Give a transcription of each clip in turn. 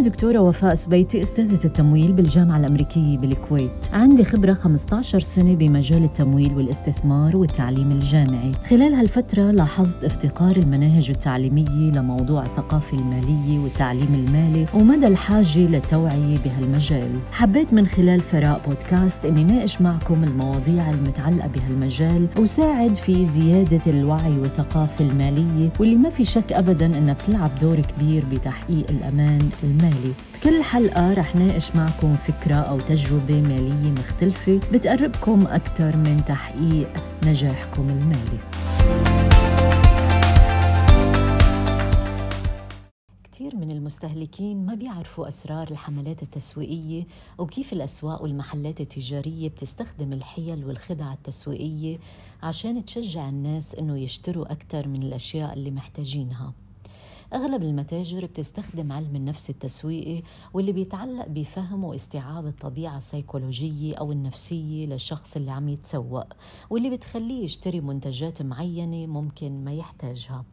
أنا دكتورة وفاء سبيتي أستاذة التمويل بالجامعة الأمريكية بالكويت. عندي خبرة 15 سنة بمجال التمويل والاستثمار والتعليم الجامعي. خلال هالفترة لاحظت افتقار المناهج التعليمية لموضوع الثقافة المالية والتعليم المالي ومدى الحاجة للتوعية بهالمجال. حبيت من خلال ثراء بودكاست أني ناقش معكم المواضيع المتعلقة بهالمجال وساعد في زيادة الوعي والثقافة المالية واللي ما في شك أبدا أنها بتلعب دور كبير بتحقيق الأمان المالي. بكل حلقة رح ناقش معكم فكرة أو تجربة مالية مختلفة بتقربكم أكثر من تحقيق نجاحكم المالي. كثير من المستهلكين ما بيعرفوا أسرار الحملات التسويقية وكيف الأسواق والمحلات التجارية بتستخدم الحيل والخدع التسويقية عشان تشجع الناس إنه يشتروا أكثر من الأشياء اللي محتاجينها. أغلب المتاجر بتستخدم علم النفس التسويقي واللي بيتعلق بفهم واستيعاب الطبيعة السيكولوجية أو النفسية للشخص اللي عم يتسوق واللي بتخليه يشتري منتجات معينة ممكن ما يحتاجها.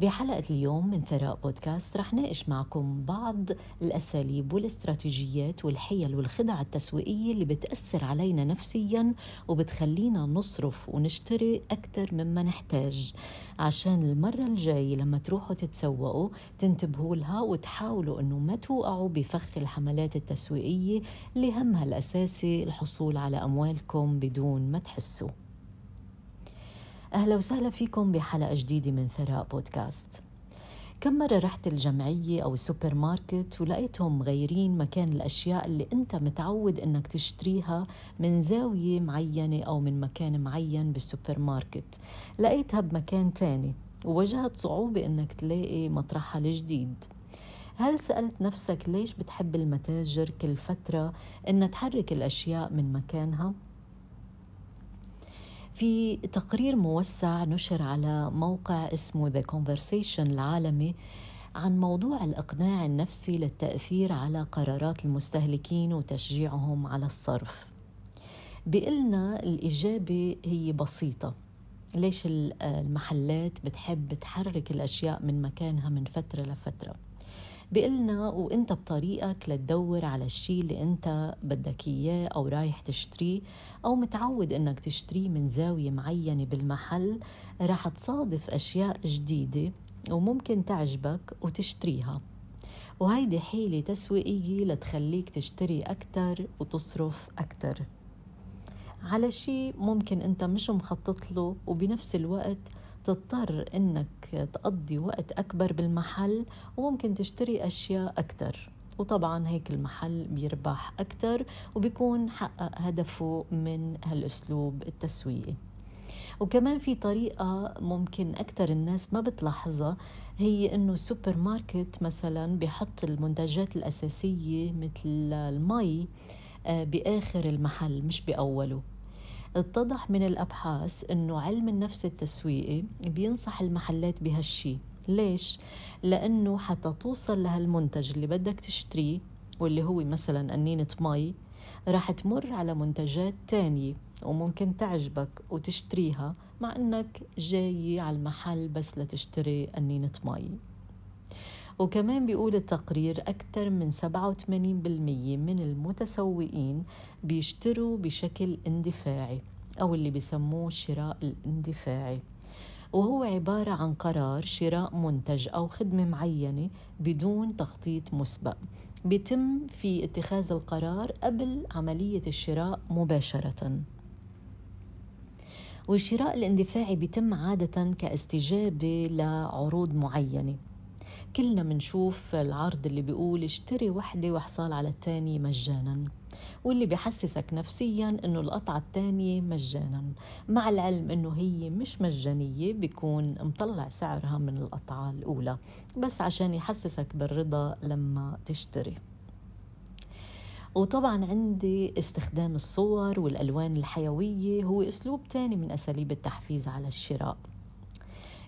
بحلقة اليوم من ثراء بودكاست رح ناقش معكم بعض الأساليب والاستراتيجيات والحيل والخدع التسويقية اللي بتأثر علينا نفسيا وبتخلينا نصرف ونشتري أكثر مما نحتاج. عشان المرة الجاية لما تروحوا تتسوقوا تنتبهوا لها وتحاولوا أنه ما توقعوا بفخ الحملات التسويقية اللي همها الأساسي الحصول على أموالكم بدون ما تحسوا. أهلا وسهلا فيكم بحلقة جديدة من ثراء بودكاست. كم مرة رحت الجمعية أو السوبر ماركت ولقيتهم مغيرين مكان الأشياء اللي أنت متعود أنك تشتريها من زاوية معينة أو من مكان معين بالسوبر ماركت لقيتها بمكان تاني وواجهت صعوبة أنك تلاقي مطرحها الجديد. هل سألت نفسك ليش بتحب المتاجر كل فترة أنها تحرك الأشياء من مكانها؟ في تقرير موسع نشر على موقع اسمه The Conversation العالمي عن موضوع الإقناع النفسي للتأثير على قرارات المستهلكين وتشجيعهم على الصرف. بيقلنا الإجابة هي بسيطة. ليش المحلات بتحب تحرك الأشياء من مكانها من فترة لفترة؟ بقلنا وانت بطريقك لتدور على الشيء اللي انت بدك اياه أو رايح تشتريه أو متعود انك تشتريه من زاوية معينة بالمحل راح تصادف أشياء جديدة وممكن تعجبك وتشتريها. وهيدي حيلة تسويقية لتخليك تشتري أكتر وتصرف أكتر. على شيء ممكن أنت مش مخطط له وبنفس الوقت تضطر انك تقضي وقت أكبر بالمحل وممكن تشتري أشياء أكثر وطبعا هيك المحل بيربح أكثر وبيكون حقق هدفه من هالأسلوب التسويقي. وكمان في طريقة ممكن أكثر الناس ما بتلاحظها هي إنه السوبر ماركت مثلا بحط المنتجات الأساسية مثل المي آه، بآخر المحل مش بأوله. اتضح من الأبحاث أنه علم النفس التسويقي بينصح المحلات بهالشي ليش؟ لأنه حتى توصل لهالمنتج اللي بدك تشتريه واللي هو مثلا أنينة مي راح تمر على منتجات تانية وممكن تعجبك وتشتريها مع أنك جاي على المحل بس لتشتري أنينة مي وكمان بيقول التقرير أكثر من 87% من المتسوقين بيشتروا بشكل اندفاعي أو اللي بيسموه الشراء الاندفاعي. وهو عبارة عن قرار شراء منتج أو خدمة معينة بدون تخطيط مسبق. بيتم في اتخاذ القرار قبل عملية الشراء مباشرة. والشراء الاندفاعي بيتم عادة كاستجابة لعروض معينة. كلنا منشوف العرض اللي بيقول اشتري وحدة وحصال على الثاني مجانا واللي بيحسسك نفسيا إنه القطعة الثانية مجانا مع العلم إنه هي مش مجانية بيكون مطلع سعرها من القطعة الأولى بس عشان يحسسك بالرضا لما تشتري. وطبعا عندي استخدام الصور والألوان الحيوية هو أسلوب تاني من أساليب التحفيز على الشراء.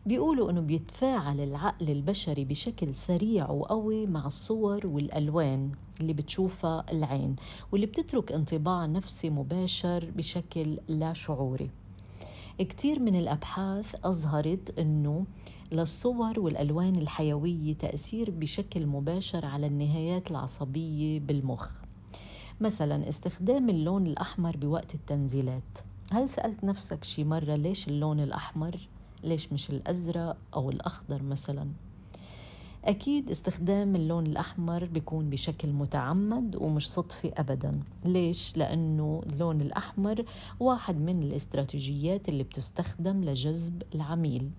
بيقولوا إنه بيتفاعل العقل البشري بشكل سريع وقوي مع الصور والألوان اللي بتشوفها العين واللي بتترك انطباع نفسي مباشر بشكل لا شعوري. كتير من الأبحاث أظهرت إنه للصور والألوان الحيوية تأثير بشكل مباشر على النهايات العصبية بالمخ. مثلا استخدام اللون الأحمر بوقت التنزيلات. هل سألت نفسك شي مرة ليش اللون الأحمر؟ ليش مش الأزرق أو الأخضر مثلاً؟ أكيد استخدام اللون الأحمر بيكون بشكل متعمد ومش صدفي أبدا ليش؟ لأنه اللون الأحمر واحد من الاستراتيجيات اللي بتستخدم لجذب العميل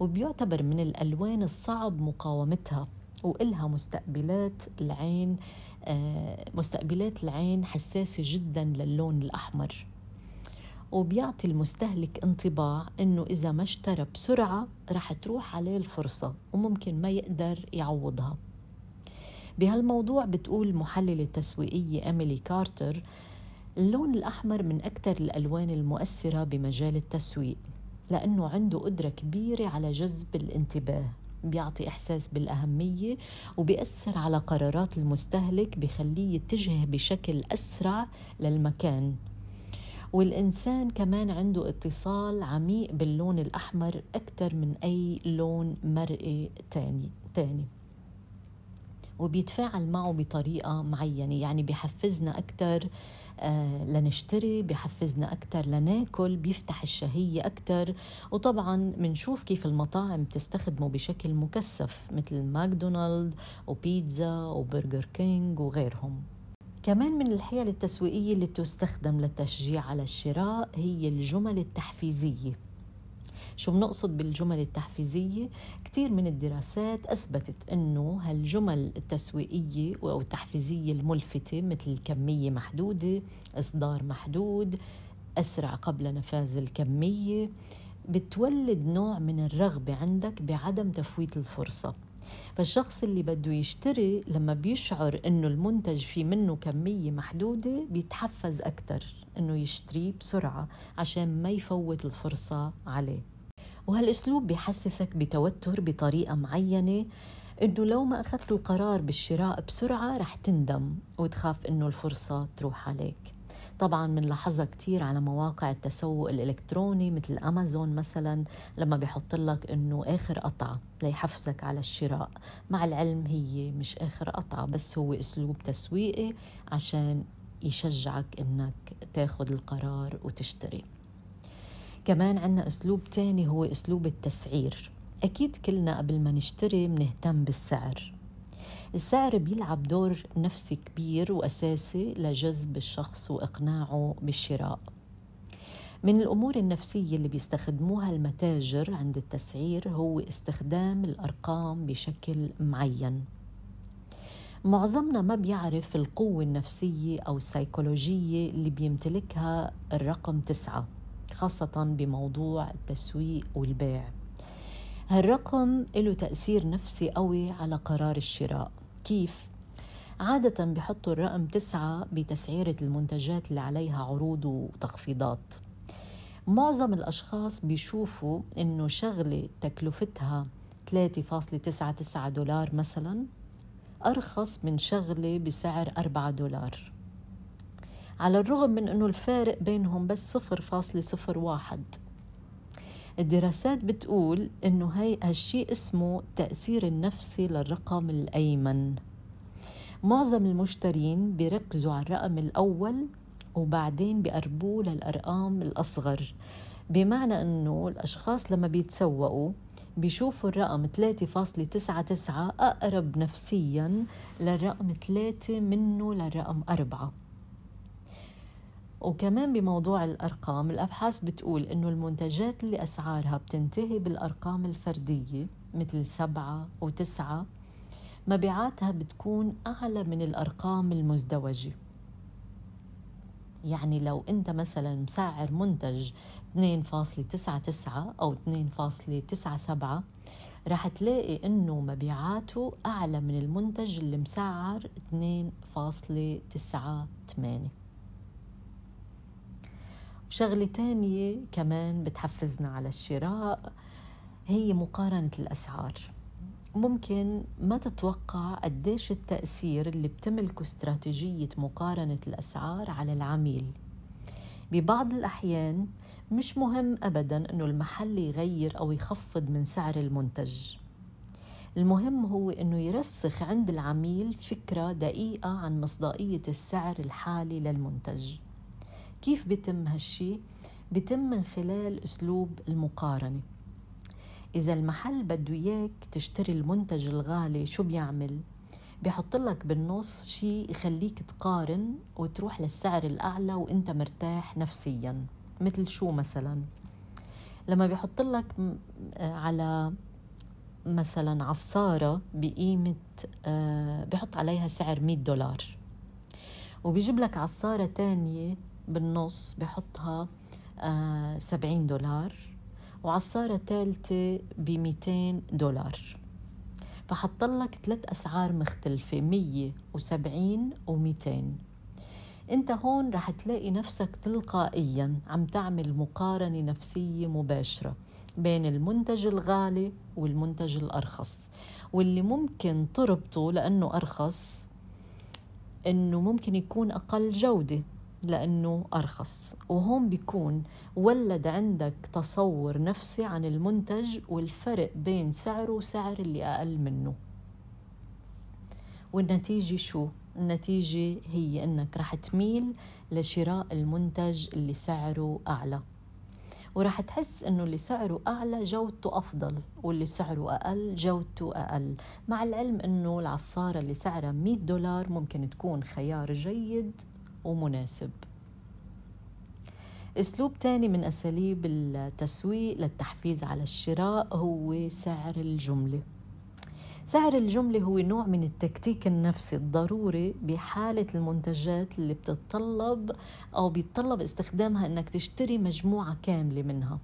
وبيعتبر من الألوان الصعب مقاومتها وإلها مستقبلات العين آه، مستقبلات العين حساسة جدا للون الأحمر وبيعطي المستهلك انطباع إنه إذا ما اشترى بسرعة رح تروح عليه الفرصة وممكن ما يقدر يعوضها. بهالموضوع بتقول المحلله التسويقيه إيميلي كارتر اللون الأحمر من أكثر الألوان المؤثرة بمجال التسويق لأنه عنده قدرة كبيرة على جذب الانتباه بيعطي إحساس بالأهمية وبيأثر على قرارات المستهلك بخليه يتجه بشكل أسرع للمكان. والإنسان كمان عنده اتصال عميق باللون الأحمر أكثر من أي لون مرئي تاني تاني. وبيتفاعل معه بطريقة معينة يعني بيحفزنا أكثر آه لنشتري بحفزنا أكثر لناكل بيفتح الشهية أكثر وطبعا بنشوف كيف المطاعم بتستخدمه بشكل مكثف مثل ماكدونالد وبيتزا وبرجر كينج وغيرهم. كمان من الحيل التسويقية اللي بتستخدم للتشجيع على الشراء هي الجمل التحفيزية شو بنقصد بالجمل التحفيزية؟ كثير من الدراسات أثبتت أنه هالجمل التسويقية أو التحفيزية الملفتة مثل كمية محدودة إصدار محدود أسرع قبل نفاذ الكمية بتولد نوع من الرغبة عندك بعدم تفويت الفرصة فالشخص اللي بده يشتري لما بيشعر إنه المنتج في منه كمية محدودة بيتحفز أكثر إنه يشتريه بسرعة عشان ما يفوت الفرصة عليه. وهالأسلوب بيحسسك بتوتر بطريقة معينة إنه لو ما أخذت القرار بالشراء بسرعة رح تندم وتخاف إنه الفرصة تروح عليك. طبعا بنلاحظها كثير على مواقع التسوق الإلكتروني مثل أمازون مثلا لما بيحط لك إنه آخر قطعة ليحفزك على الشراء. مع العلم هي مش آخر قطعة بس هو أسلوب تسويقي عشان يشجعك إنك تاخذ القرار وتشتري. كمان عنا أسلوب تاني هو أسلوب التسعير. أكيد كلنا قبل ما نشتري بنهتم بالسعر. السعر بيلعب دور نفسي كبير وأساسي لجذب الشخص وإقناعه بالشراء. من الأمور النفسية اللي بيستخدموها المتاجر عند التسعير هو استخدام الأرقام بشكل معين. معظمنا ما بيعرف القوة النفسية أو السيكولوجية اللي بيمتلكها الرقم تسعة خاصة بموضوع التسويق والبيع. هالرقم له تأثير نفسي قوي على قرار الشراء. كيف؟ عادة بحطوا الرقم تسعة بتسعيرة المنتجات اللي عليها عروض وتخفيضات. معظم الأشخاص بيشوفوا إنه شغلة تكلفتها 3.99 دولار مثلا أرخص من شغلة بسعر 4 دولار. على الرغم من أنه الفارق بينهم بس 0.01 الدراسات بتقول إنه هي هالشيء اسمه تأثير النفسي للرقم الأيمن. معظم المشترين بيركزوا على الرقم الأول وبعدين بيقربوه للأرقام الأصغر. بمعنى أنه الأشخاص لما بيتسوقوا بيشوفوا الرقم 3.99 أقرب نفسيا للرقم 3 منه للرقم 4 وكمان بموضوع الأرقام الأبحاث بتقول إنه المنتجات اللي أسعارها بتنتهي بالأرقام الفردية مثل سبعة وتسعة مبيعاتها بتكون أعلى من الأرقام المزدوجة. يعني لو أنت مثلا مسعر منتج 2.99 أو 2.97 رح تلاقي إنه مبيعاته أعلى من المنتج اللي مسعر 2.98 شغلة تانية كمان بتحفزنا على الشراء هي مقارنة الأسعار. ممكن ما تتوقع قديش التأثير اللي بتملكه استراتيجية مقارنة الأسعار على العميل. ببعض الأحيان مش مهم أبدا أنه المحل يغير أو يخفض من سعر المنتج. المهم هو أنه يرسخ عند العميل فكرة دقيقة عن مصداقية السعر الحالي للمنتج. كيف بيتم هالشي؟ بيتم من خلال أسلوب المقارنة إذا المحل بده إياك تشتري المنتج الغالي شو بيعمل؟ بيحط لك بالنص شيء يخليك تقارن وتروح للسعر الأعلى وإنت مرتاح نفسيا مثل شو مثلا لما بيحط لك على مثلا عصارة بقيمة آه، بحط عليها سعر 100 دولار وبيجيب لك عصارة تانية بالنص بحطها آه، سبعين دولار وعصارة ثالثة ب 200 دولار. فحط لك ثلاث أسعار مختلفة 170 و 200 انت هون رح تلاقي نفسك تلقائيا عم تعمل مقارنة نفسية مباشرة بين المنتج الغالي والمنتج الأرخص. واللي ممكن تربطه لأنه أرخص إنه ممكن يكون أقل جودة. لأنه أرخص. وهون بيكون ولد عندك تصور نفسي عن المنتج والفرق بين سعره وسعر اللي أقل منه. والنتيجة شو؟ النتيجة هي أنك رح تميل لشراء المنتج اللي سعره أعلى. ورح تحس إنه اللي سعره أعلى جودته أفضل واللي سعره أقل جودته أقل. مع العلم إنه العصارة اللي سعرها 100 دولار ممكن تكون خيار جيد ومناسب. أسلوب تاني من أساليب التسويق للتحفيز على الشراء هو سعر الجملة. سعر الجملة هو نوع من التكتيك النفسي الضروري بحالة المنتجات اللي بتتطلب أو بيتطلب استخدامها أنك تشتري مجموعة كاملة منها.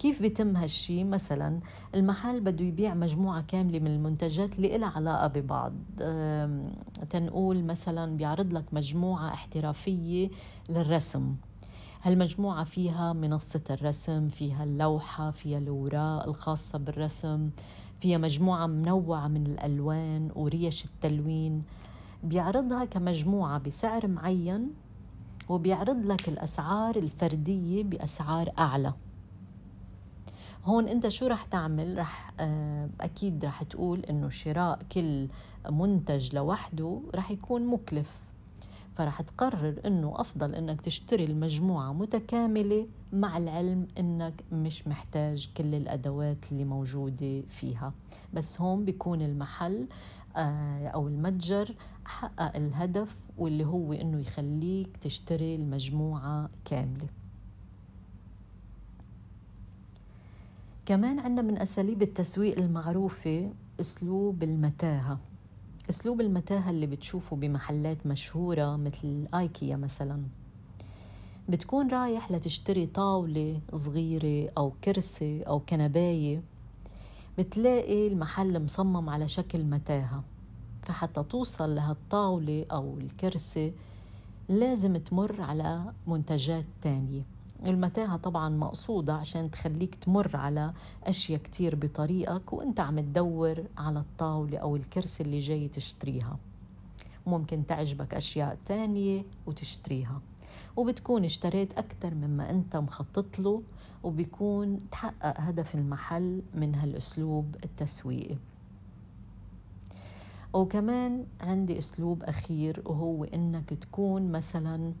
كيف بيتم هالشي؟ مثلا المحل بده يبيع مجموعة كاملة من المنتجات اللي إلها علاقة ببعض. تنقول مثلا بيعرض لك مجموعة احترافية للرسم. هالمجموعة فيها منصة الرسم فيها اللوحة فيها الأوراق الخاصة بالرسم فيها مجموعة منوعة من الألوان وريش التلوين. بيعرضها كمجموعة بسعر معين وبيعرض لك الأسعار الفردية بأسعار أعلى. هون انت شو رح تعمل؟ رح آه، أكيد رح تقول انه شراء كل منتج لوحده رح يكون مكلف. فرح تقرر انه افضل انك تشتري المجموعة متكاملة مع العلم انك مش محتاج كل الأدوات اللي موجودة فيها. بس هون بيكون المحل آه، أو المتجر حقق الهدف واللي هو إنه يخليك تشتري المجموعة كاملة. كمان عندنا من أساليب التسويق المعروفة أسلوب المتاهة. أسلوب المتاهة اللي بتشوفه بمحلات مشهورة مثل آيكيا مثلا. بتكون رايح لتشتري طاولة صغيرة أو كرسي أو كنباية. بتلاقي المحل مصمم على شكل متاهة. فحتى توصل لهالطاولة أو الكرسي لازم تمر على منتجات تانية. المتاهة طبعا مقصودة عشان تخليك تمر على أشياء كتير بطريقك وأنت عم تدور على الطاولة أو الكرسي اللي جاي تشتريها. ممكن تعجبك أشياء تانية وتشتريها. وبتكون اشتريت أكثر مما أنت مخطط له وبيكون تحقق هدف المحل من هالأسلوب التسويقي. وكمان عندي أسلوب أخير وهو إنك تكون مثلاً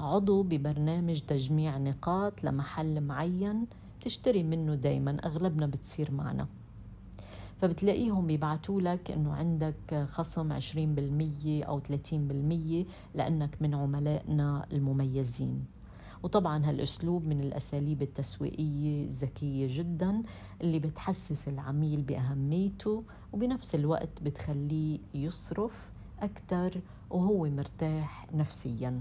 عضو ببرنامج تجميع نقاط لمحل معين تشتري منه دايما أغلبنا بتصير معنا. فبتلاقيهم بيبعتوا لك إنه عندك خصم 20% أو 30% لأنك من عملائنا المميزين. وطبعا هالأسلوب من الأساليب التسويقية الذكيه جدا اللي بتحسس العميل بأهميته وبنفس الوقت بتخليه يصرف أكثر وهو مرتاح نفسيا.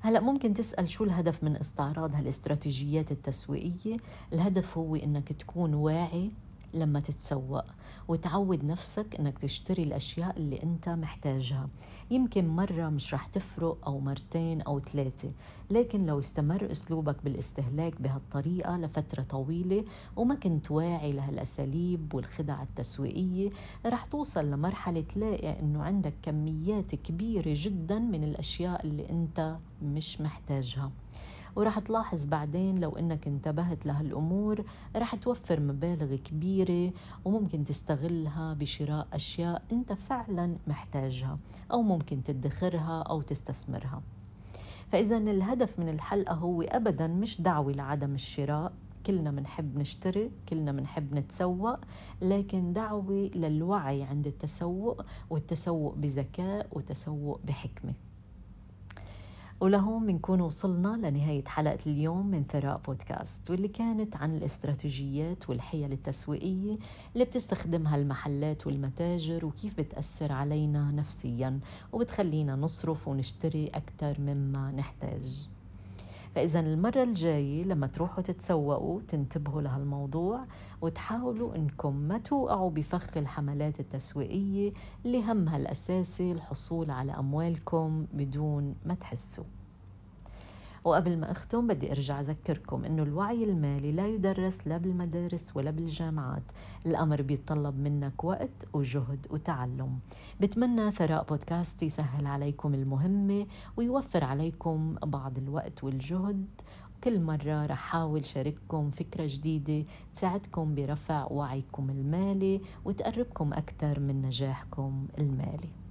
هلأ ممكن تسأل شو الهدف من استعراض هالاستراتيجيات التسويقية؟ الهدف هو إنك تكون واعي لما تتسوق. وتعود نفسك إنك تشتري الأشياء اللي أنت محتاجها. يمكن مرة مش رح تفرق أو مرتين أو ثلاثة. لكن لو استمر أسلوبك بالاستهلاك بهالطريقة لفترة طويلة وما كنت واعي لهالأساليب والخدع التسويقية رح توصل لمرحلة تلاقي إنه عندك كميات كبيرة جدا من الأشياء اللي أنت مش محتاجها. ورح تلاحظ بعدين لو إنك انتبهت لهالأمور رح توفر مبالغ كبيرة وممكن تستغلها بشراء أشياء أنت فعلا محتاجها أو ممكن تدخرها أو تستثمرها. فاذا الهدف من الحلقة هو ابدا مش دعوة لعدم الشراء كلنا بنحب نشتري كلنا بنحب نتسوق لكن دعوة للوعي عند التسوق والتسوق بذكاء وتسوق بحكمة. ولهون بنكون وصلنا لنهاية حلقة اليوم من ثراء بودكاست واللي كانت عن الاستراتيجيات والحيل التسويقية اللي بتستخدمها المحلات والمتاجر وكيف بتأثر علينا نفسيا وبتخلينا نصرف ونشتري أكثر مما نحتاج. فإذا المرة الجاية لما تروحوا تتسوقوا تنتبهوا لهالموضوع وتحاولوا إنكم ما توقعوا بفخ الحملات التسويقية اللي همها الأساسي الحصول على أموالكم بدون ما تحسوا. وقبل ما أختم بدي أرجع أذكركم أنه الوعي المالي لا يدرس لا بالمدارس ولا بالجامعات. الأمر بيتطلب منك وقت وجهد وتعلم. بتمنى ثراء بودكاست يسهل عليكم المهمة ويوفر عليكم بعض الوقت والجهد. كل مرة رح حاول شارككم فكرة جديدة تساعدكم برفع وعيكم المالي وتقربكم أكثر من نجاحكم المالي.